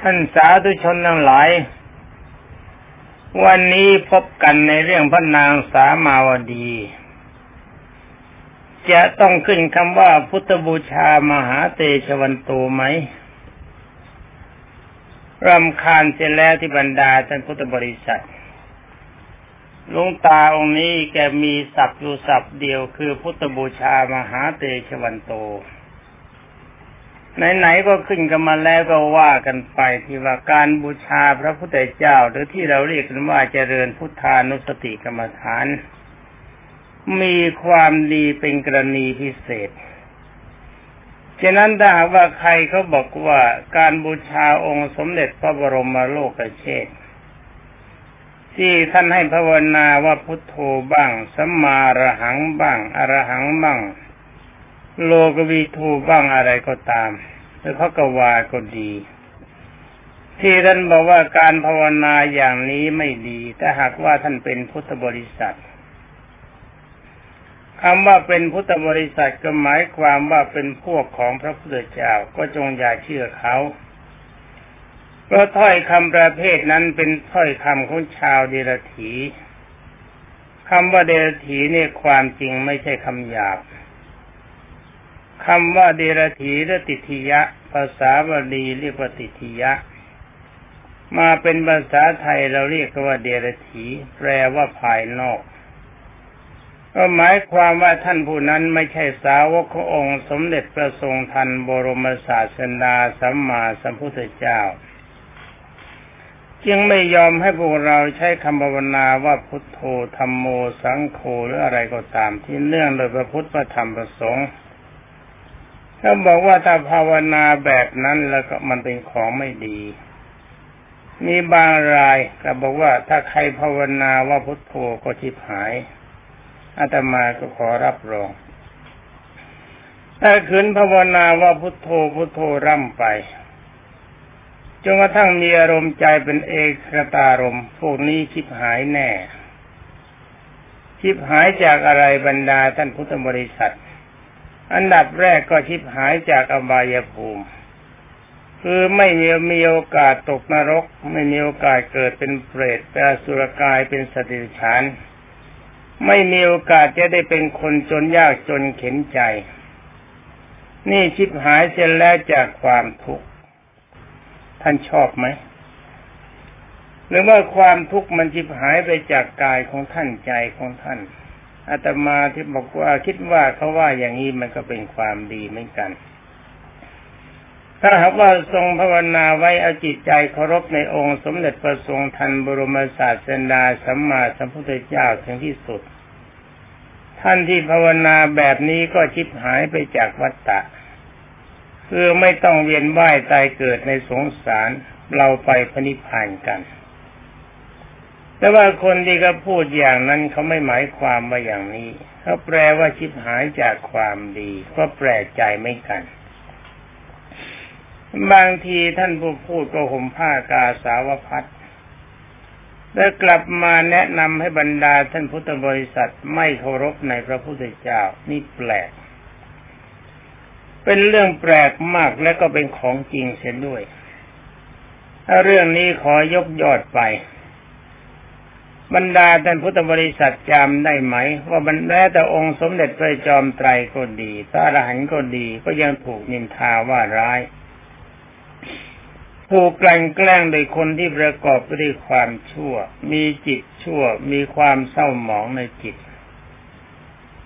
ท่านสาธุชนทั้งหลาย วันนี้พบกันในเรื่องพระนางสามาวดี จะต้องขึ้นคำว่าพุทธบูชามหาเตชวันโตไหมรำคาญเสร็จแล้วที่บรรดาท่านพุทธบริษัทลุงตาองค์นี้แกมีศัพท์อยู่ศัพท์เดียวคือพุทธบูชามหาเตชวันโต ไหนๆก็ขึ้นกันมาแล้วก็ว่ากันไปที่ว่าการบูชาพระพุทธเจ้า หรือที่เราเรียกกันว่าเจริญพุทธานุสติกรรมฐาน มีความดีเป็นกรณีพิเศษฉะนั้นถ้าหากว่าใครเขาบอกว่าการบูชาองค์สมเด็จพระบรมโลกเชษที่ท่านให้ภาวนาว่าพุทโธบ้างสัมมาระหังบ้างอรหังบ้างโลกวีทูบ้างอะไรก็ตาม หรือพระกวาก็ดี ที่ท่านบอกว่าการภาวนาอย่างนี้ไม่ดีถ้าหากว่าท่านเป็นพุทธบริษัทคำว่าเป็นพุทธบริษัทก็หมายความว่าเป็นพวกของพระพุทธเจ้าก็จงอย่าเชื่อเขาเพราะถ้อยคำประเภทนั้นเป็นถ้อยคำของชาวเดรถีคำว่าเดรถีนี่ความจริงไม่ใช่คำหยาบ คำว่าเดรถีหรือติทิยะ ภาษาบาลีเรียกว่าติทิยะ มาเป็นภาษาไทยเราเรียกว่าเดรถีแปลว่าภายนอก ก็หมายความว่าท่านผู้นั้นไม่ใช่สาวกขององค์สมเด็จพระทรงทันบรมศาสดาสัมมาสัมพุทธเจ้า จึงไม่ยอมให้พวกเราใช้คำภาวนาว่าพุทโธธรรมโมสังโฆหรืออะไรก็ตามที่เนื่องโดยพระพุทธพระธรรมประสงค์ เขาบอกว่าถ้าภาวนาแบบนั้นแล้วก็มันเป็นของไม่ดี มีบางรายก็บอกว่าถ้าใครภาวนาว่าพุทโธก็ทิพหายอาตมาก็ขอรับรอง ถ้าขืนภาวนาว่าพุทโธพุทโธร่ำไปจนกระทั่งมีอารมณ์ใจเป็นเอกตารมพวกนี้ชิบหายแน่ ชิบหายจากอะไรบรรดาท่านพุทธบริษัท อันดับแรกก็ชิบหายจากอบายภูมิ คือไม่มีมีโอกาสตกนรก ไม่มีโอกาสเกิดเป็นเปรตเป็นอสุรกายเป็นสติฉานไม่มีโอกาสจะได้เป็นคนจนยากจนเข็นใจ นี่ชิบหายเสร็จแล้วจากความทุกข์ ท่านชอบไหมหรือว่าความทุกข์มันชิบหายไปจากกายของท่านใจของท่าน อาตมาที่บอกว่าคิดว่าเขาว่าอย่างนี้มันก็เป็นความดีเหมือนกัน ถ้าหากว่าทรงภาวนาไว้เอาจิตใจเคารพในองค์ สมเด็จพระทรงทันบรมศาสดาสัมมาสัมพุทธเจ้าถึงที่สุด ท่านที่ภาวนาแบบนี้ก็ชิบหายไปจากวัฏฏะคือไม่ต้องเวียนว่ายตายเกิดในสงสารเราไปพนิพพานกัน แต่ว่าคนที่เขาพูดอย่างนั้นเขาไม่หมายความว่าอย่างนี้เขาแปลว่าชิบหายจากความดีก็แปลกใจไม่กัน บางทีท่านผู้พูดก็ห่มผ้ากาสาวพัดแล้วกลับมาแนะนำให้บรรดาท่านพุทธบริษัทไม่เคารพในพระพุทธเจ้านี่แปลก เป็นเรื่องแปลกมากและก็เป็นของจริงเสียด้วยถ้าเรื่องนี้ขอยกยอดไป บรรดาท่านพุทธบริษัทจำได้ไหม ว่าบรรดาแต่องค์สมเด็จพระจอมไตรก็ดีพระอรหันต์ก็ดีก็ยังถูกนินทาว่าร้าย ถูกกลั่นแกล้งโดยคนที่ประกอบด้วยความชั่ว มีจิตชั่ว มีความเศร้าหมองในจิต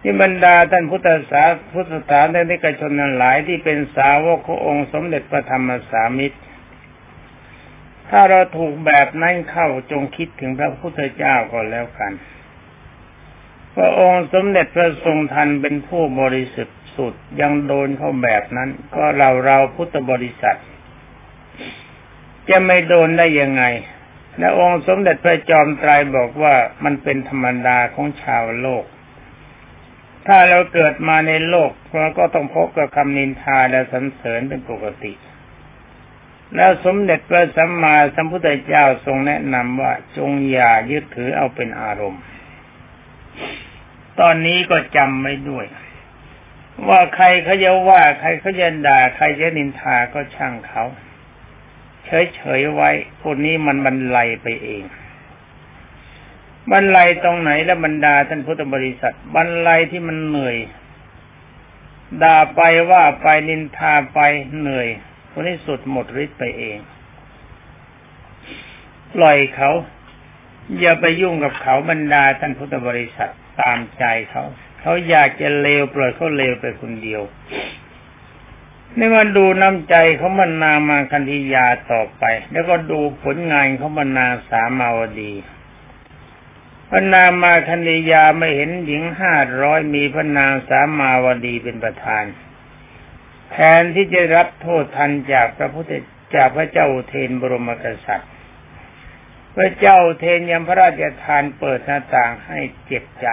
ที่บรรดาท่านพุทธศาสพุทธศาสนิกชนนั้นหลายที่เป็นสาวกขององค์สมเด็จพระธรรมสามิตร ถ้าเราถูกแบบนั้นเข้าจงคิดถึงพระพุทธเจ้าก่อนแล้วกันพระองค์สมเด็จพระทรงทันเป็นผู้บริสุทธิ์สุดยังโดนเข้าแบบนั้น ก็เราเราพุทธบริษัท จะไม่โดนได้ยังไงและองค์สมเด็จพระจอมไตรบอกว่ามันเป็นธรรมดาของชาวโลก ถ้าเราเกิดมาในโลกเราก็ต้องพบกับคำนินทาและสรรเสริญเป็นปกติ แล้วสมเด็จพระสัมมาสัมพุทธเจ้าทรงแนะนำว่าจงอย่ายึดถือเอาเป็นอารมณ์ ตอนนี้ก็จำไม่ด้วย ว่าใครเขาจะว่าใครเขาจะด่าใครจะนินทาก็ช่างเขา เฉยๆไว้พวกนี้มันบรรลัยไปเองบรรลัยตรงไหนและบรรดาท่านพุทธบริษัทบรรลัยที่มันเหนื่อย ด่าไปว่าไปนินทาไปเหนื่อย คนนี้สุดหมดฤทธิ์ไปเอง ปล่อยเขา อย่าไปยุ่งกับเขาบรรดาท่านพุทธบริษัทตามใจเขา เขาอยากจะเลวปล่อยเขาเลวไปคนเดียวนี่มาดูน้ำใจเขาบรรนามาคันธียาต่อไป แล้วก็ดูผลงานเขาบรรนาสามาวดีพระนามาคันธียาไม่เห็นหญิงห้าร้อยมีพระนางสามาวดีเป็นประธาน แทนที่จะรับโทษทันจากพระพุทธจากพระเจ้าเทนบรมกษัตริย์ พระเจ้าเทนยังพระราชทานเปิดหน้าต่างให้เจ็บใจ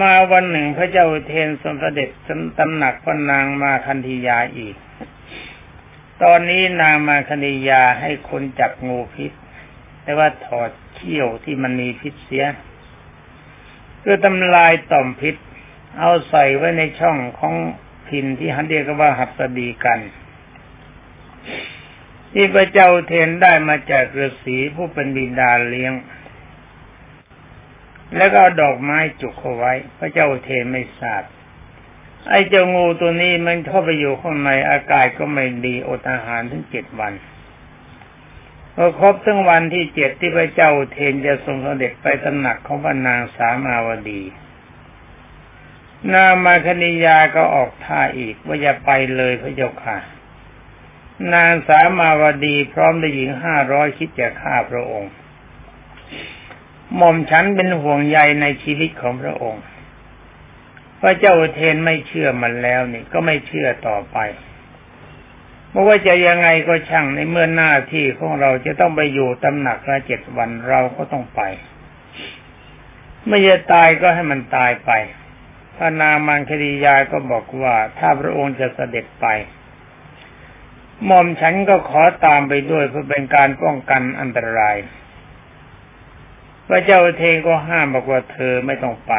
มาวันหนึ่งพระเจ้าเทนสมเสด็จตำหนักพระนางมาคันธียาอีก ตอนนี้นางมาคันธียาให้คนจับงูพิษ แต่ว่าถอดเขี้ยวที่มันมีพิษเสียเพื่อทำลายต่อมพิษ เอาใส่ไว้ในช่องของพินที่ฮันเรียกว่าหัสดีกัน ที่พระเจ้าเทนได้มาจากฤาษีผู้เป็นบิดาเลี้ยง แล้วก็เอาดอกไม้จุกเอาไว้ พระเจ้าเทนไม่ทราบไอ้เจ้างูตัวนี้มันเข้าไปอยู่ข้างในอากาศก็ไม่ดีอดอาหารถึงเจ็ดวันพอครบทั้งวันที่เจ็ดที่พระเจ้าเทนจะทรงเสด็จไปตำหนักของพระนางสามาวดี นามาคณิยาก็ออกท่าอีกว่าอย่าไปเลยพระเจ้าค่ะ นางสามาวดีพร้อมด้วยหญิงห้าร้อยคิดจะฆ่าพระองค์หม่อมฉันเป็นห่วงใยในชีวิตของพระองค์ พระเจ้าเทนไม่เชื่อมันแล้วนี่ก็ไม่เชื่อต่อไปเพราะว่าจะยังไงก็ช่างในเมื่อหน้าที่ของเราจะต้องไปอยู่ตำหนักละเจ็ดวันเราก็ต้องไป ไม่จะตายก็ให้มันตายไป พระนางมังคดียาก็บอกว่า ถ้าพระองค์จะเสด็จไปหม่อมฉันก็ขอตามไปด้วยเพื่อเป็นการป้องกันอันตราย พระเจ้าเทงก็ห้ามบอกว่าเธอไม่ต้องไป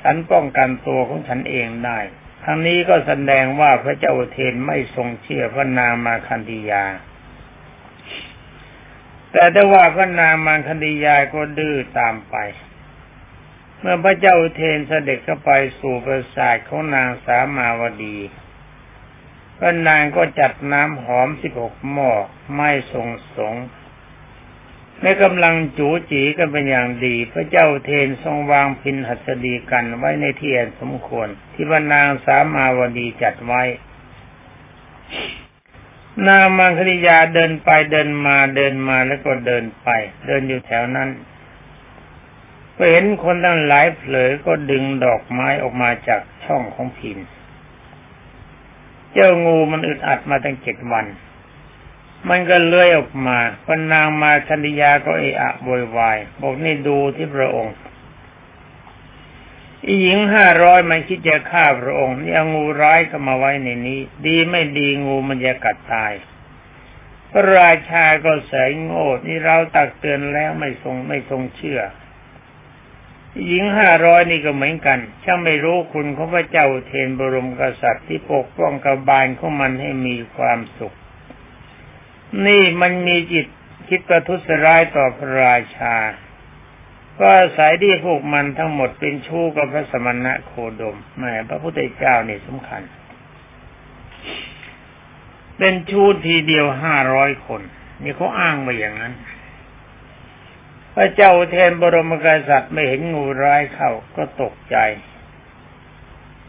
ฉันป้องกันตัวของฉันเองได้ ทั้งนี้ก็แสดงว่าพระเจ้าเทนไม่ทรงเชื่อพระนางมาคันธียา แต่ได้ว่าพระนางมาคันธียาก็ดื้อตามไป เมื่อพระเจ้าเทนเสด็จเข้าไปสู่ปราสาทของนางสามาวดีพระนางก็จัดน้ำหอมสิบหกหม้อไม่ทรงสงในกำลังจูจีกันเป็นอย่างดี พระเจ้าเทนทรงวางพินหัสดีกันไว้ในที่อันสมควร ที่พระนางสามาวดีจัดไว้ นางมังคริยาเดินไปเดินมาเดินมาแล้วก็เดินไป เดินอยู่แถวนั้น เห็นคนตั้งหลายเผลอก็ดึงดอกไม้ออกมาจากช่องของพิน เจ้างูมันอึดอัดมาตั้งเจ็ดวัน มันก็เลื้อยออกมาพนางมาชันยาก็เอะอะโวยวาย บอกนี่ดูที่พระองค์อีหญิงห้าร้อยมันคิดจะฆ่าพระองค์นี่เอางูร้ายก็มาไว้ในนี้ ดีไม่ดีงูมันจะกัดตาย พระราชาก็เสยโง่นี่เราตักเตือนแล้วไม่ทรงไม่ทรงเชื่อ หญิงห้าร้อยนี่ก็เหมือนกัน ช่างไม่รู้คุณของพระเจ้าเทนบรมกษัตริย์ที่ปกป้องกบาลของมันให้มีความสุข นี่มันมีจิตคิดประทุษร้ายต่อพระราชา ก็อาศัยที่พวกมันทั้งหมดเป็นชู้กับพระสมณะโคดมแม่พระพุทธเจ้านี่สำคัญ เป็นชู้ทีเดียวห้าร้อยคน นี่เขาอ้างมาอย่างนั้น พระเจ้าเทนบรมกษัตริย์ไม่เห็นงูร้ายเข้าก็ตกใจ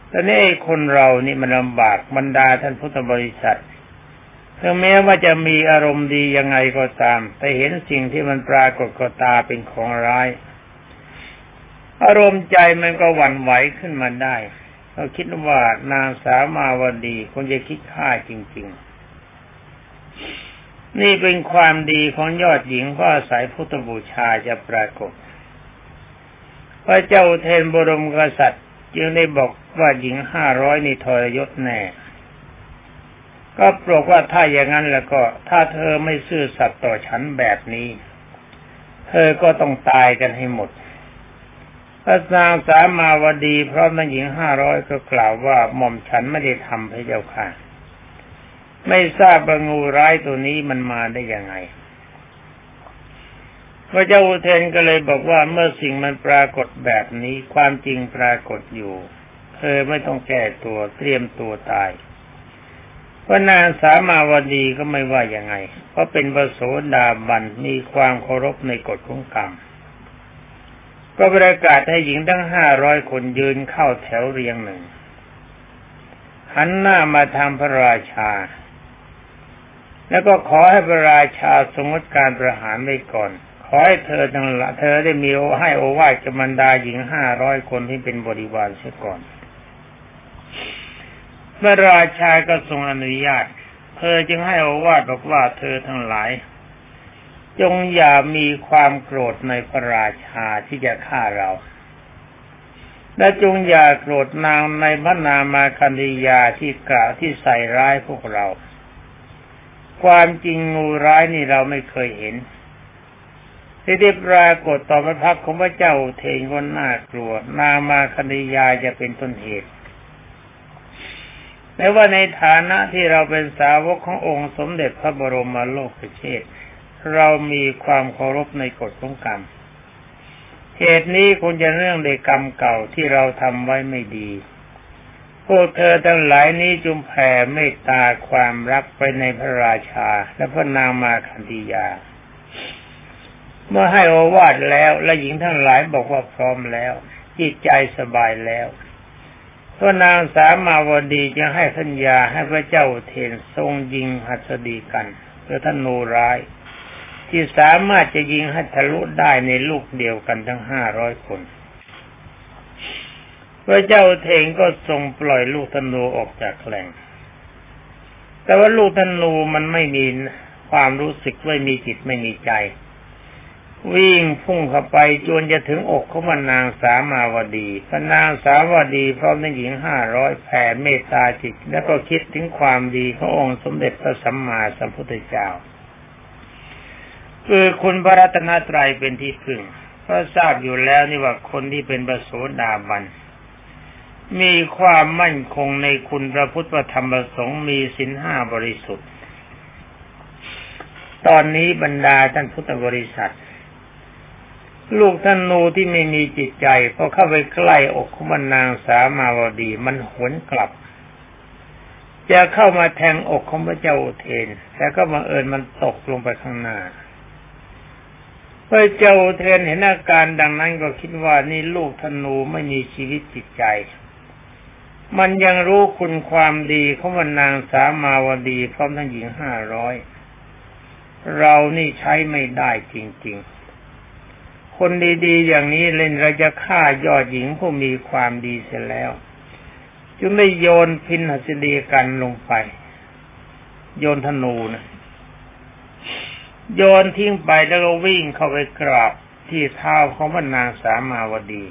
แต่นี่คนเรานี่มันลำบากบรรดาท่านพุทธบริษัทถึงแม้ว่าจะมีอารมณ์ดียังไงก็ตาม แต่เห็นสิ่งที่มันปรากฏกตาเป็นของร้าย อารมณ์ใจมันก็หวั่นไหวขึ้นมาได้เราคิดว่านางสามาวดีคงจะคิดฆ่าจริง ๆ นี่เป็นความดีของยอดหญิงเพราะอาศัยพุทธบูชาจะปรากฏ พระเจ้าเทนบรมกษัตริย์ จึงได้บอกว่าหญิงห้าร้อยนี่ทรยศแน่ ก็ปรกว่าถ้าอย่างนั้นแล้วก็ ถ้าเธอไม่ซื่อสัตย์ต่อฉันแบบนี้ เธอก็ต้องตายกันให้หมดพระนางสามาวดีเพราะนางหญิงห้าร้อยก็กล่าวว่าหม่อมฉันไม่ได้ทำพระเจ้าค่ะ ไม่ทราบว่างูร้ายตัวนี้มันมาได้ยังไงพระเจ้าอุเทนก็เลยบอกว่าเมื่อสิ่งมันปรากฏแบบนี้ความจริงปรากฏอยู่ เธอไม่ต้องแก้ตัวเตรียมตัวตายพระนางสามาวดีก็ไม่ว่ายังไง เพราะเป็นบโสดาบันมีความเคารพในกฎของกรรม ก็ประกาศให้หญิงทั้งห้าร้อยคนยืนเข้าแถวเรียงหนึ่งหันหน้ามาทางพระราชา แล้วก็ขอให้พระราชาสมมติการประหารไว้ก่อน ขอให้เธอทั้งละเธอได้มีโอให้โอวาทกับรรดาหญิงห้าร้อยคนที่เป็นบริวารเสียก่อนพระราชาก็ทรงอนุญาต เธอจึงให้อวาดบอกว่าเธอทั้งหลาย จงอย่ามีความโกรธในพระราชาที่จะฆ่าเรา และจงอย่าโกรธนางในพระนามาคันธียาที่กล่าวที่ใส่ร้ายพวกเรา ความจริงงูร้ายนี่เราไม่เคยเห็นที่ได้ปรากฏต่อพระพักของพระเจ้าเทงคนน่ากลัว นามาคันธียาจะเป็นต้นเหตุแต่ว่าในฐานะที่เราเป็นสาวกขององค์สมเด็จพระบรมโลกเชษเรามีความเคารพในกฎของกรรมเหตุนี้คงจะเรื่องในกรรมเก่าที่เราทำไว้ไม่ดี วกเธอทั้งหลายนี้จุมแผ่เมตตาความรักไปในพระราชา และพระนางมาคันธียา เมื่อให้โอวาทแล้วและหญิงทั้งหลายบอกว่าพร้อมแล้ว จิตใจสบายแล้วพระนางสามาวดีจะให้สัญญาให้พระเจ้าเทนทรงยิงหัสดีกันเพื่อท่านนูร้าย ที่สามารถจะยิงให้ทะลุได้ในลูกเดียวกันทั้งห้าร้อยคน ระเจ้าเทงก็ทรงปล่อยลูกธนูออกจากแหล่ง แต่ว่าลูกธนูมันไม่มีความรู้สึกไม่มีจิตไม่มีใจ วิ่งพุ่งเข้าไปจนจะถึงอกของมันนางสามาวดีพนางสามาวดีพร้อมทั้งหญิงห้าร้อยแผ่เมตตาจิต แล้วก็คิดถึงความดีขององค์สมเด็จพระสัมมาสัมพุทธเจ้า คือคุณพระรัตนตรัยเป็นที่พึ่ง เพราะทราบอยู่แล้วนี่ว่าคนที่เป็นประโสดาบัน มีความมั่นคงในคุณพระพุทธธรรมประสงค์มีสินห้าบริสุทธิ์ ตอนนี้บรรดาท่านพุทธบริษัท ลูกธนูที่ไม่มีจิตใจพอเข้าไปใกล้อกของมันนางสามาวดี มันหวนกลับ จะเข้ามาแทงอกของพระเจ้าอุเทน แต่ก็บังเอิญมันตกลงไปข้างหน้าพระเจ้าอุเทนเห็นอาการดังนั้นก็คิดว่านี่ลูกธนูไม่มีชีวิตจิตใจ มันยังรู้คุณความดีของมันนางสามาวดีพร้อมทั้งหญิงห้าร้อยเรานี่ใช้ไม่ได้จริง ๆ คนดีๆ อย่างนี้เล่นเราจะฆ่ายอดหญิงผู้มีความดีเสร็จแล้ว จึงได้โยนพินหัสดีกันลงไป โยนธนูนะโยนทิ้งไปแล้วก็วิ่งเข้าไปกราบที่เท้าของพระนางสามาวดี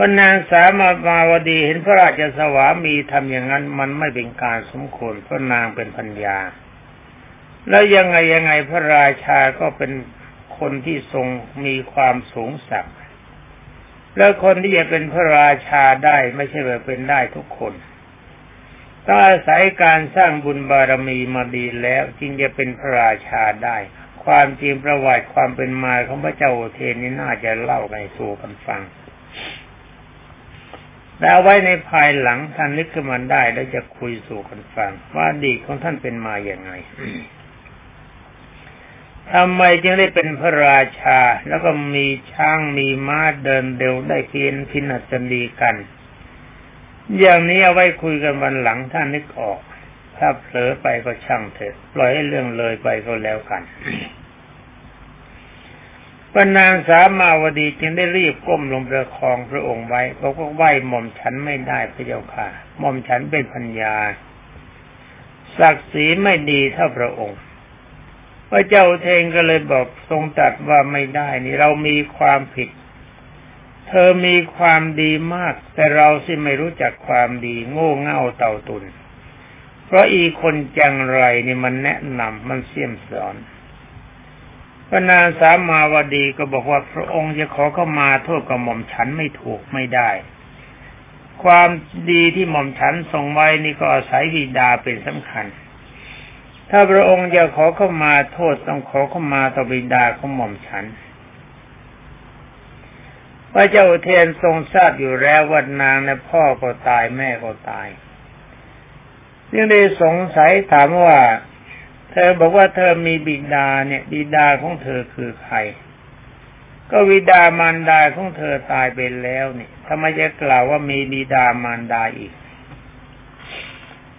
พระนางสามาวาวดีเห็นพระราชสวามีทำอย่างนั้นมันไม่เป็นการสมควรพระนางเป็นพัญญา แล้วยังไงยังไงพระราชาก็เป็นคนที่ทรงมีความสูงสักแล้วคนที่จะเป็นพระราชาได้ไม่ใช่แบบเป็นได้ทุกคนต้องอาศัยการสร้างบุญบารมีมาดีแล้วจึงจะเป็นพระราชาได้ ความจริงประวัติความเป็นมาของพระเจ้าโอเทนนี้น่าจะเล่าในสู่กันฟัง แต่ไว้ในภายหลังท่านนึกขึ้นมาได้แล้วจะคุยสู่กันฟังว่าดีของท่านเป็นมาอย่างไงทำไมจึงได้เป็นพระราชา แล้วก็มีช้างมีม้าเดินเร็วได้เพียนพินัสดีกัน อย่างนี้เอาไว้คุยกันวันหลังท่านนึกออก ถ้าเผลอไปก็ช่างเถอะ ปล่อยให้เรื่องเลยไปก็แล้วกัน ปนางสามาวดีจึงได้รีบก้มลงประคองพระองค์ไว้บอกว่าไหวหม่อมฉันไม่ได้พระเจ้าค่ะ หม่อมฉันเป็นพัญญาศักดิ์ศรีไม่ดีเท่าพระองค์พระเจ้าเทงก็เลยบอกทรงตัดว่าไม่ได้นี่เรามีความผิด เธอมีความดีมาก แต่เราสิไม่รู้จักความดีโง่เง่าเต่าตุน เพราะอีคนจังไรนี่มันแนะนำมันเสี่ยมสอน พระนางสามาวดีก็บอกว่าพระองค์จะขอเข้ามาโทษกับหม่อมฉันไม่ถูกไม่ได้ ความดีที่หม่อมฉันทรงไว้นี่ก็อาศัยบิดาเป็นสำคัญ ถ้าพระองค์จะขอเข้ามาโทษต้องขอเข้ามาต่อบิดาของหม่อมฉันพระเจ้าเทียนทรงทราบอยู่แล้วว่านางในพ่อก็ตายแม่ก็ตายยังได้สงสัยถามว่า เธอบอกว่าเธอมีบิดาเนี่ย บิดาของเธอคือใคร ก็วิดามารดาของเธอตายไปแล้วนี่ทำไมจะกล่าวว่ามีบิดามารดาอีก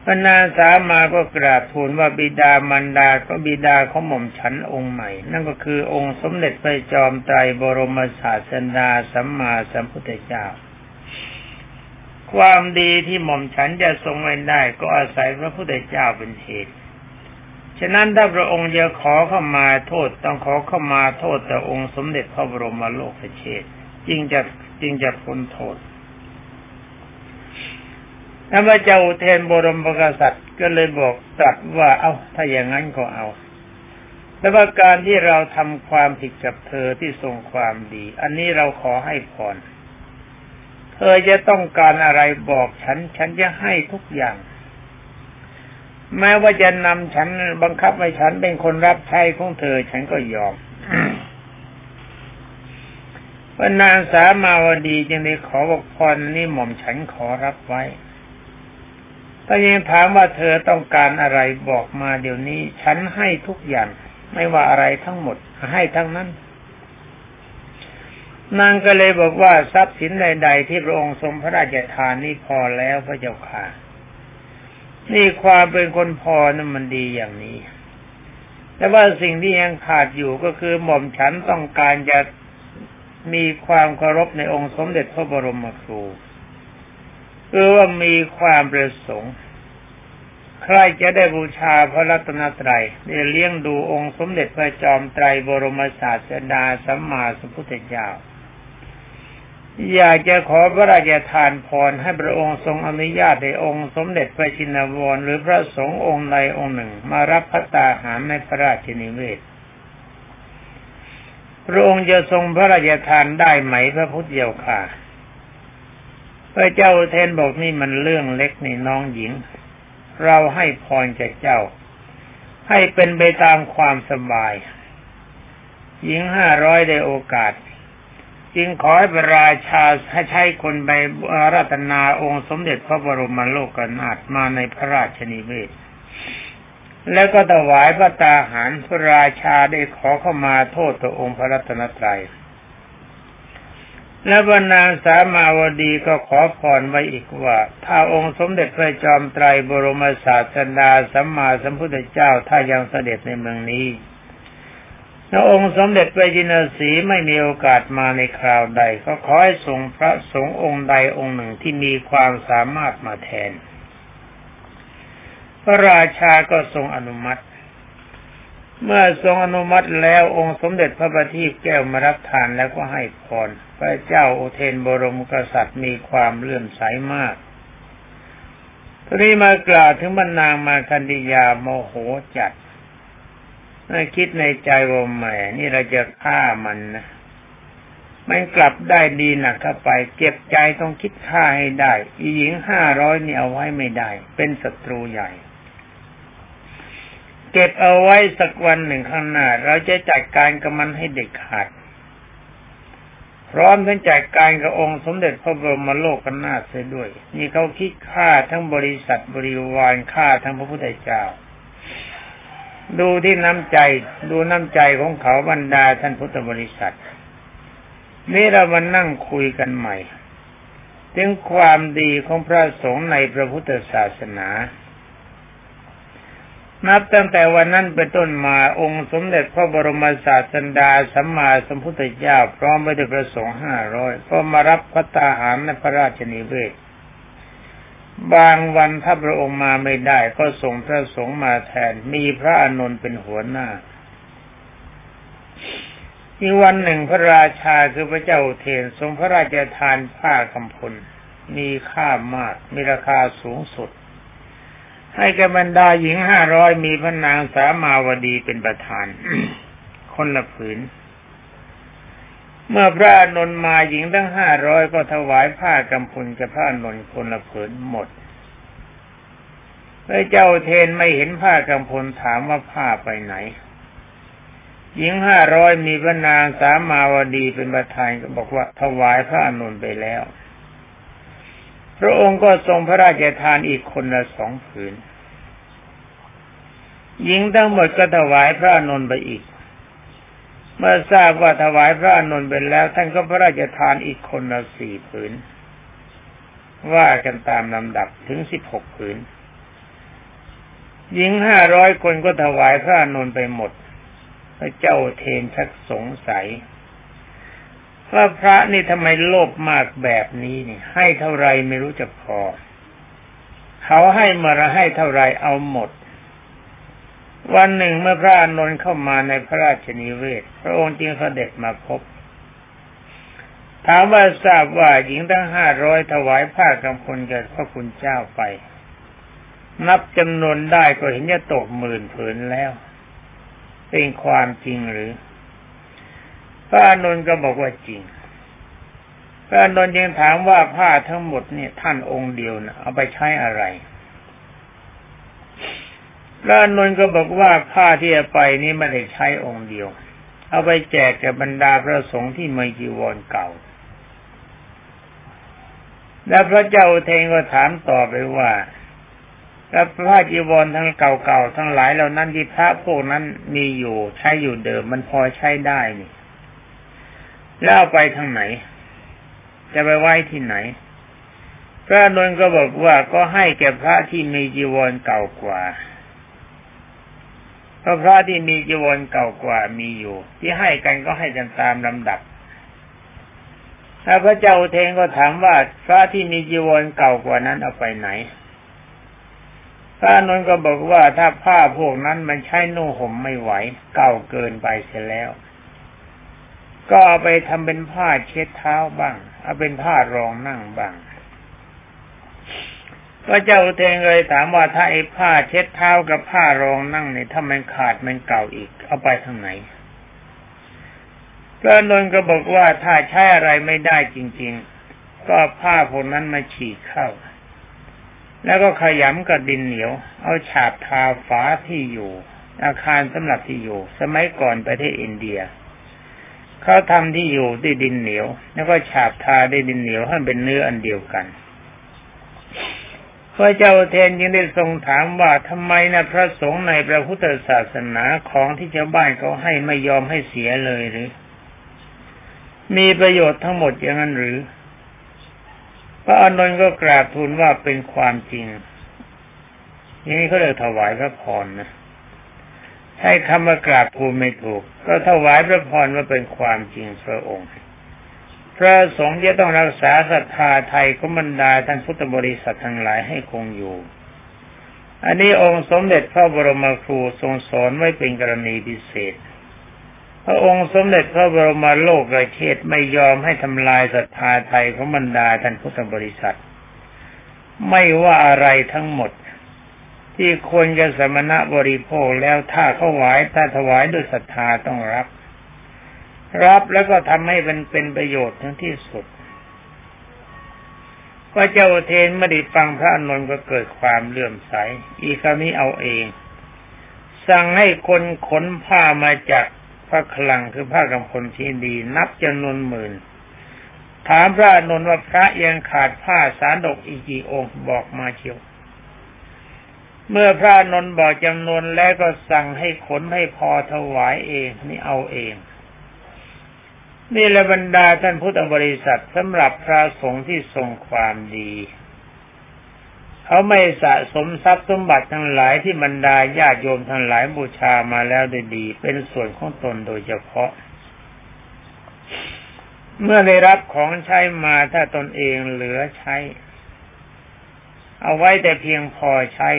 พนาสามาก็กราบทูลว่าบิดามารดาก็บิดาของหม่อมฉันองค์ใหม่ นั่นก็คือองค์สมเด็จพระจอมไตรบรมศาสดาสัมมาสัมพุทธเจ้า ความดีที่หม่อมฉันจะทรงไว้ได้ ก็อาศัยพระพุทธเจ้าเป็นเหตุ ฉะนั้นถ้าพระองค์จะขอเข้ามาโทษต้องขอเข้ามาโทษแต่องค์สมเด็จพระบรมโลกเชษจึงจะจึงจะพ้นโทษถ้าพระเจ้าเทนบรมกษัตริย์ก็เลยบอกตรัสว่าเอา้าถ้าอย่างนั้นก็เอาแต่ว่าการที่เราทำความผิดกับเธอที่ทรงความดี อันนี้เราขอให้พรเธอจะต้องการอะไรบอกฉัน ฉันจะให้ทุกอย่าง แม้ว่าจะนำฉันบังคับให้ฉันเป็นคนรับใช้ของเธอ ฉันก็ยอมพระนางสามาวดีจึงได้ขอบอกพรนี้หม่อมฉันขอรับไว้ถ้ายังถามว่าเธอต้องการอะไรบอกมาเดี๋ยวนี้ ฉันให้ทุกอย่าง ไม่ว่าอะไรทั้งหมด ให้ทั้งนั้น นางก็เลยบอกว่าทรัพย์สินใด ๆ ที่พระองค์ทรงพระราชทานนี่พอแล้วพระเจ้าค่ะ นี่ความเป็นคนพอนั้นมันดีอย่างนี้ แต่ว่าสิ่งที่ยังขาดอยู่ก็คือหม่อมฉันต้องการจะมีความเคารพในองค์สมเด็จพระบรมครูคือว่ามีความประสงค์ ใครจะได้บูชาพระรัตนตรัยได้เลี้ยงดูองค์สมเด็จพระจอมไตรบรมศาสดาสัมมาสัมพุทธเจ้า อยากจะขอพระราชทานพรให้พระองค์ทรงอนุญาตให้องค์สมเด็จพระชินวรหรือพระสงฆ์องค์ใดองค์หนึ่ง มารับพระตาหารในพระราชนิเวศ พระองค์จะทรงพระราชทานได้ไหมพระพุทธเจ้าค่ะ พระเจ้าเทนบอกนี่มันเรื่องเล็กนี่น้องหญิง เราให้พรแก่เจ้า ให้เป็นไปตามความสบาย หญิงห้าร้อยได้โอกาส จึงขอให้พระราชาให้ใช้คนไปรัตนาองค์สมเด็จพระบรมโลกนาถมาในพระราชนิเวศ แล้วก็ถวายพระตาหารพระราชาได้ขอเข้ามาโทษต่อองค์พระรัตนตรัย และบรรนางสามาวดีก็ขอพรไว้อีกว่า ถ้าองค์สมเด็จพระจอมไตรบรมศาสดาสัมมาสัมพุทธเจ้าถ้ายังเสด็จในเมืองนี้ พระองค์สมเด็จพระจินสีไม่มีโอกาสมาในคราวใด ก็ขอให้ทรงพระสงฆ์องค์ใดองค์หนึ่งที่มีความสามารถมาแทน พระราชาก็ทรงอนุมัติ เมื่อทรงอนุมัติแล้วองค์สมเด็จพระบัณฑิตแก้วมารับทานแล้วก็ให้พร พระเจ้าโอเทนบรมกษัตริย์มีความเลื่อมใสมากทีนี้มากล่าวถึงบรรนางมาคันดิยาโมโหจัด คิดในใจว่าแหมนี่เราจะฆ่ามันนะมันกลับได้ดีหนักเข้าไปเก็บใจต้องคิดฆ่าให้ได้ อีหญิงห้าร้อยนี่เอาไว้ไม่ได้ เป็นศัตรูใหญ่ เก็บเอาไว้สักวันหนึ่งข้างหน้า เราจะจัดการกับมันให้เด็ดขาด พร้อมทั้งจัดการกับองค์สมเด็จพระบรมโลกกันนาเสียด้วย นี่เขาคิดฆ่าทั้งบริษัทบริวารฆ่าทั้งพระพุทธเจ้า ดูที่น้ำใจ ดูน้ำใจของเขาบรรดาท่านพุทธบริษัท นี่เรามานั่งคุยกันใหม่ ถึงความดีของพระสงฆ์ในพระพุทธศาสนา นับตั้งแต่วันนั้นเป็นต้นมาองค์สมเด็จพระบรมศาสดาสัมมาสัมพุทธเจ้าพร้อมไปด้วยพระสงฆ์ห้าร้อยก็มารับพระตาหารในพระราชนิเวศ บางวันถ้าพระองค์มาไม่ได้ก็ส่งพระสงฆ์มาแทน มีพระอานนท์เป็นหัวหน้าอีกวันหนึ่งพระราชาคือพระเจ้าเทนทรงพระราชทานผ้ากำพลมีค่ามาก มีราคาสูงสุด ให้แกบรรดาหญิงห้าร้อยมีพระนางสามาวดีเป็นประธาน คนละผืน เมื่อพระนนท์มาหญิงทั้งห้าร้อยก็ถวายผ้ากำพุนกับพระนนท์คนละผืนหมดพระเจ้าเทนไม่เห็นผ้ากำพลถามว่าผ้าไปไหน หญิงห้าร้อยมีพระนางสามาวดีเป็นประธานก็บอกว่าถวายพระอนุนไปแล้ว พระองค์ก็ทรงพระราชทานอีกคนละสองผืน หญิงทั้งหมดก็ถวายพระอนุนไปอีก เมื่อทราบว่าถวายพระอนุนไปแล้ว ท่านก็พระราชทานอีกคนละสี่ผืน ว่ากันตามลำดับถึงสิบหกผืน หญิงห้าร้อยคนก็ถวายพระนนไปหมด พระเจ้าเทนชักสงสัยว่าพระนี่ทำไมโลภมากแบบนี้นี่ ให้เท่าไรไม่รู้จะพอ เขาให้มาระให้เท่าไรเอาหมด วันหนึ่งเมื่อพระนนท์เข้ามาในพระราชนิเวศ พระองค์จึงเสด็จมาพบ ถามว่าทราบว่าหญิงทั้งห้าร้อยถวายผ้ากำพลแก่พระคุณเจ้าไป นับจำนวนได้ก็เห็นจะตกหมื่นผืนแล้ว เป็นความจริงหรือ พระอนุนก็บอกว่าจริง พระอนุนยังถามว่าผ้าทั้งหมดเนี่ยท่านองค์เดียวนะเอาไปใช้อะไร พระอนุนก็บอกว่าผ้าที่จะไปนี้ไม่ได้ใช้องค์เดียว เอาไปแจกกับบรรดาพระสงฆ์ที่มีจีวรเก่า แล้วพระเจ้าเทงก็ถามต่อไปว่าแล้วผ้าจีวรทั้งเก่าๆทั้งหลายเหล่านั้นที่พระพวกนั้นมีอยู่ใช้อยู่เดิมมันพอใช้ได้นี่แล้วเอาไปทางไหน จะไปไว้ที่ไหน พระนนท์ก็บอกว่าก็ให้แก่พระที่มีจีวรเก่ากว่า พราะพระที่มีจีวรเก่ากว่ามีอยู่ ที่ให้กันก็ให้กันตามลำดับถ้าพระเจ้าเทงก็ถามว่าพระที่มีจีวรเก่ากว่านั้นเอาไปไหน พระนนท์ก็บอกว่าถ้าผ้าพวกนั้นมันใช้นุ่งห่มไม่ไหว เก่าเกินไปเสียแล้ว ก็เอาไปทำเป็นผ้าเช็ดเท้าบ้าง เอาเป็นผ้ารองนั่งบ้าง พระเจ้าเทงเลยถามว่าถ้าไอ้ผ้าเช็ดเท้ากับผ้ารองนั่งเนี่ยถ้ามันขาดมันเก่าอีก เอาไปทางไหนพระนนท์ก็บอกว่าถ้าใช้อะไรไม่ได้จริง ๆ ก็ผ้าพวกนั้นมาฉีกเข้า แล้วก็ขยำกับดินเหนียว เอาฉาบทาฝาที่อยู่ อาคารสำหรับที่อยู่ สมัยก่อนประเทศอินเดียเขาทำที่อยู่ด้วยดินเหนียว แล้วก็ฉาบทาด้วยดินเหนียวให้เป็นเนื้ออันเดียวกัน พระเจ้าเทนยังได้ทรงถามว่าทำไมนะพระสงฆ์ในพระพุทธศาสนาของที่ชาวบ้านเขาให้ไม่ยอมให้เสียเลยหรือ มีประโยชน์ทั้งหมดอย่างนั้นหรือ พระอานนท์ก็กราบทูลว่าเป็นความจริงอย่างนี้เขาเลยถวายพระพรนะใช้คำว่ากราบทูลไม่ถูก ก็ถวายพระพรว่าเป็นความจริงพระองค์ พระสงฆ์จะต้องรักษาศรัทธาไทยกุมารดาท่านพุทธบริษัททั้งหลายให้คงอยู่ อันนี้องค์สมเด็จพระบรมครูทรงสอนไว้เป็นกรณีพิเศษ พระองค์สมเด็จพระบรมโลกราเชษไม่ยอมให้ทำลายศรัทธาไทยของบรรดาท่านพุทธบริษัท ไม่ว่าอะไรทั้งหมด ที่ควรจะสมณะบริโภคแล้วถ้าเขาไหวถ้าถวายด้วยศรัทธาต้องรับ รับแล้วก็ทำให้มันเป็นประโยชน์ทั้งที่สุดพระเจ้าเทนไม่ได้ฟังพระอนนท์ก็เกิดความเลื่อมใส อีกคำนี้เอาเอง สั่งให้คนขนผ้ามาจากพระคลังคือผ้ากำพลที่ดี นับจำนวนหมื่น ถามพระนนท์ว่าพระยังขาดผ้าสารดกอีกกี่องค์บอกมาเชียว เมื่อพระนนท์บอกจำนวนแล้วก็สั่งให้ขนให้พอถวายเองนี่เอาเอง นี่แหละบรรดาท่านพุทธบริษัทสำหรับพระสงฆ์ที่ทรงความดี เขาไม่สะสมทรัพย์สมบัติทั้งหลายที่บรรดาญาติโยมทั้งหลายบูชามาแล้วโดยดี เป็นส่วนของตนโดยเฉพาะ เมื่อได้รับของใช้มาถ้าตนเองเหลือใช้ เอาไว้แต่เพียงพอใช้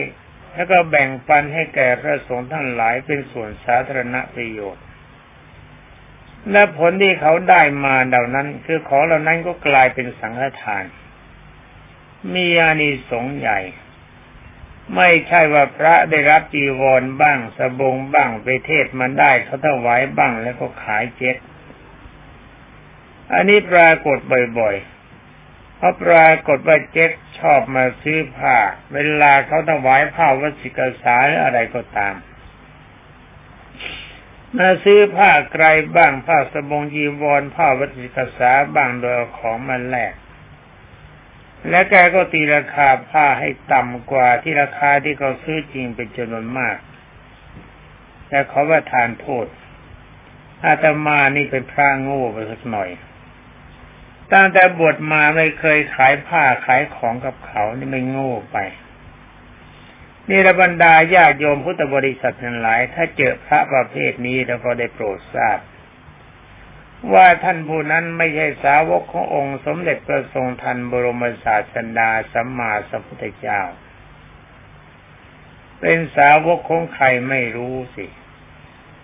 แล้วก็แบ่งปันให้แก่พระสงฆ์ทั้งหลายเป็นส่วนสาธารณประโยชน์ และผลที่เขาได้มาเหล่านั้น คือของเหล่านั้นก็กลายเป็นสังฆทาน มีอานิสงส์ใหญ่ ไม่ใช่ว่าพระได้รับจีวรบ้างสบงบ้างไปเทศมันได้เขาถวายบ้างแล้วก็ขายเจ็ดอันนี้ปรากฏบ่อยๆ เพราะปรากฏว่าเจ๊กชอบมาซื้อผ้า เวลาเขาถวายผ้าวัสิกษาหรืออะไรก็ตาม มาซื้อผ้าไกรบ้างผ้าสบงยีวรผ้าวัสิกษาบ้างโดยของมันแลกและแกก็ตีราคาผ้าให้ต่ำกว่าที่ราคาที่เขาซื้อจริงเป็นจำนวนมากแต่เขาว่าทานโทษ อาตมานี่เป็นพระโง่ไปสักหน่อย ตั้งแต่บวชมาไม่เคยขายผ้าขายของกับเขานี่ไม่โง่ไป นี่ระบรรดาญาโยมพุทธบริษัททั้งหลาย ถ้าเจอพระประเภทนี้แล้วก็ได้โปรดทราบ ว่าท่านผู้นั้นไม่ใช่สาวกขององค์สมเด็จพระทรงทันบรมศาสดาสัมมาสัมพุทธเจ้า เป็นสาวกของใครไม่รู้สิ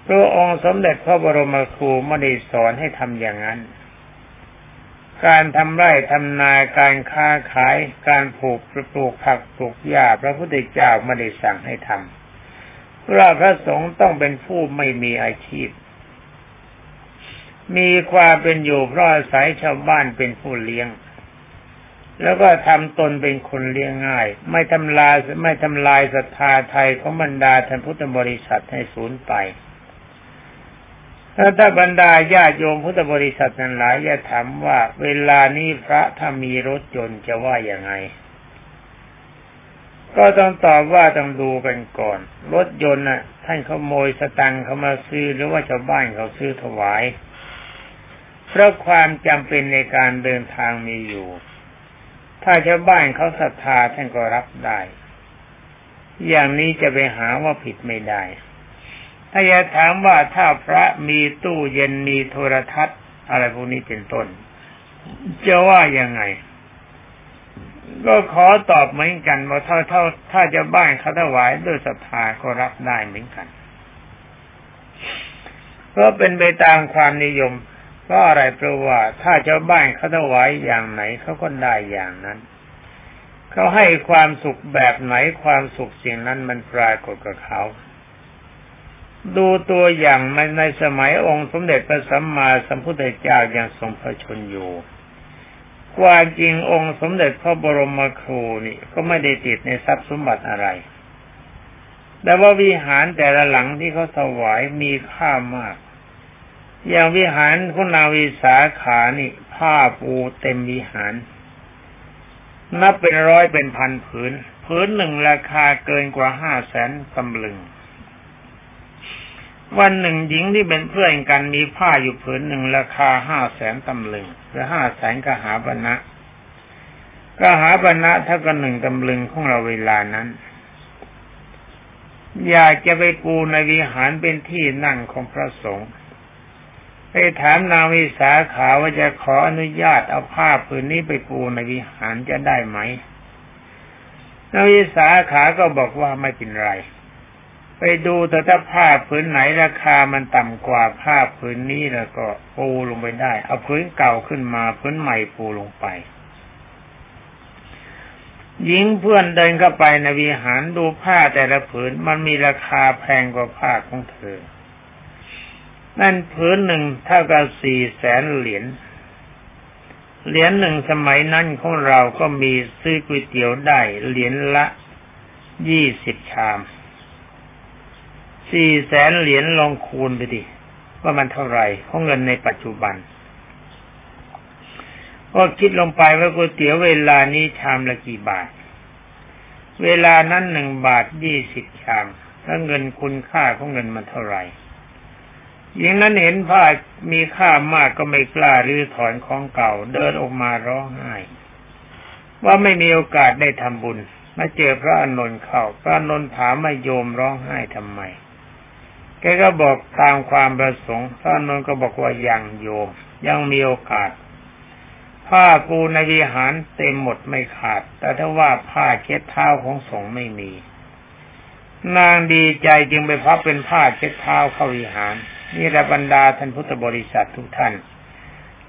พระองค์สมเด็จพระบรมครูไม่ได้สอนให้ทำอย่างนั้น การทำไร่ทำนาการค้าขาย การปลูกปลูกผักปลูกหญ้าพระพุทธเจ้าไม่ได้สั่งให้ทำเพราะพระสงฆ์ต้องเป็นผู้ไม่มีอาชีพ มีความเป็นอยู่เพราะอาศัยชาวบ้านเป็นผู้เลี้ยง แล้วก็ทำตนเป็นคนเลี้ยงง่าย ไม่ทำลายไม่ทำลายศรัทธาไทยของบรรดาท่านพุทธบริษัทให้สูญไป ถ้าถ้าบรรดาญาโยมพุทธบริษัทนั้นหลายจะถามว่าเวลานี้พระถ้ามีรถยนต์จะว่าอย่างไง ก็ต้องตอบว่าต้องดูกันก่อน รถยนต์น่ะ ท่านขโมยสตังค์เขามาซื้อหรือว่าชาวบ้านเขาซื้อถวายเพราะความจำเป็นในการเดินทางมีอยู่ ถ้าชาวบ้านเขาศรัทธาท่านก็รับได้ อย่างนี้จะไปหาว่าผิดไม่ได้ ถ้าจะถามว่าถ้าพระมีตู้เย็นมีโทรทัศน์ อะไรพวกนี้เป็นต้น จะว่ายังไง ก็ขอตอบเหมือนกันว่าถ้าถ้าถ้าจะบ้านเขาถวายด้วยศรัทธาก็รับได้เหมือนกันเพราะเป็นไปตามความนิยมเพราะอะไรเพราะว่าถ้าชาบ้านเขาถวายอย่างไหนเขาก็ได้อย่างนั้นเขาให้ความสุขแบบไหนความสุขสิ่งนั้นมันปรากฏกับเขา ดูตัวอย่างมันในสมัยองค์สมเด็จพระสัมมาสัมพุทธเจ้ายังทรงพระชนอยู่ความจริงองค์สมเด็จพระบรมครูนี่ก็ไม่ได้ติดในทรัพย์สมบัติอะไร แต่ว่าวิหารแต่ละหลังที่เขาถวายมีค่ามาก อย่างวิหารคุณนาวิสาขานี่ ผ้าปูเต็มวิหาร นับเป็นร้อยเป็นพันผืน ผืนหนึ่งราคาเกินกว่าห้าแสนตำลึง วันหนึ่งหญิงที่เป็นเพื่อนกันมีผ้าอยู่ผืนหนึ่งราคาห้าแสนตำลึงหรือห้าแสนกหาบรรณะกหาบรรณะเท่ากับหนึ่งตำลึงของเราเวลานั้น อยากจะไปปูในวิหารเป็นที่นั่งของพระสงฆ์ไปถามนางวิสาขาว่าจะขออนุญาตเอาผ้าผืนนี้ไปปูในวิหารจะได้ไหมนางวิสาขาก็บอกว่าไม่เป็นไร ไปดูแต่ถ้าผ้าผืนไหนราคามันต่ำกว่าผ้าผืนนี้แล้วก็ปูลงไปได้ เอาผืนเก่าขึ้นมาผืนใหม่ปูลงไปหญิงเพื่อนเดินเข้าไปในวิหารดูผ้าแต่ละผืนมันมีราคาแพงกว่าผ้าของเธอ นั่นผืนหนึ่งเท่ากับสี่แสนเหรียญ เหรียญหนึ่งสมัยนั้นของเราก็มีซื้อก๋วยเตี๋ยวได้เหรียญละยี่สิบชาม สี่แสนเหรียญลองคูณไปดิว่ามันเท่าไหร่ของเงินในปัจจุบันก็คิดลงไปว่าก๋วยเตี๋ยวเวลานี้ชามละกี่บาท เวลานั้นหนึ่งบาทยี่สิบชามแล้วเงินคุณค่าของเงินมันเท่าไหร่หญิงนั้นเห็นผ้ามีค่ามากก็ไม่กล้ารื้อถอนของเก่า เดินออกมาร้องไห้ ว่าไม่มีโอกาสได้ทำบุญ มาเจอพระอนนท์เข้าพระอนนท์ถามมาโยมร้องไห้ทำไม แกก็บอกตามความประสงค์พระอนนก็บอกว่ายังโยม ยังมีโอกาส ผ้าปูในวิหารเต็มหมดไม่ขาด แต่ถ้าว่าผ้าเช็ดเท้าของสงฆ์ไม่มี นางดีใจจึงไปพับเป็นผ้าเช็ดเท้าเข้าวิหาร นี่ระบรรดาท่านพุทธบริษัททุกท่าน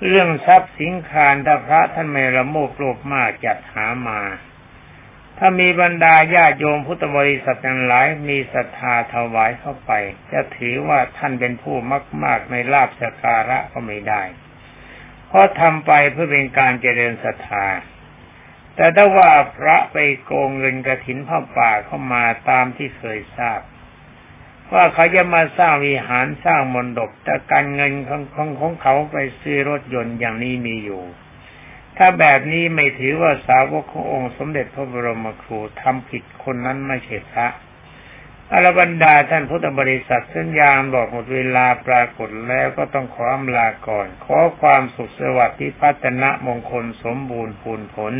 เรื่องทรัพย์สินคารถ้าพระท่านไม่ละโมบโลภมากจัดหามา ถ้ามีบรรดาญาโยมพุทธบริษัททั้งหลายมีศรัทธาถวายเข้าไป จะถือว่าท่านเป็นผู้มาก ๆ ในลาบสการะก็ไม่ได้ เพราะทำไปเพื่อเป็นการเจริญศรัทธา แต่ถ้าว่าพระไปโกงเงินกระถินผ้าป่าเข้ามาตามที่เคยทราบ ว่าเขาจะมาสร้างวิหารสร้างมณฑปแต่การเงินของของของเขาไปซื้อรถยนต์อย่างนี้มีอยู่ ถ้าแบบนี้ไม่ถือว่าสาวกขององค์สมเด็จพระบรมครูทำผิดคนนั้นไม่ใช่พระอรบรรดาท่านพุทธบริษัทสัญญาณบอกหมดเวลาปรากฏแล้วก็ต้องขออำลาก่อน ขอความสุขสวัสดิ์ที่พัฒนะมงคลสมบูรณ์พูนผล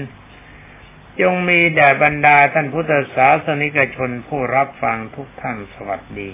จงมีแด่บรรดาท่านพุทธศาสนิกชนผู้รับฟังทุกท่านสวัสดี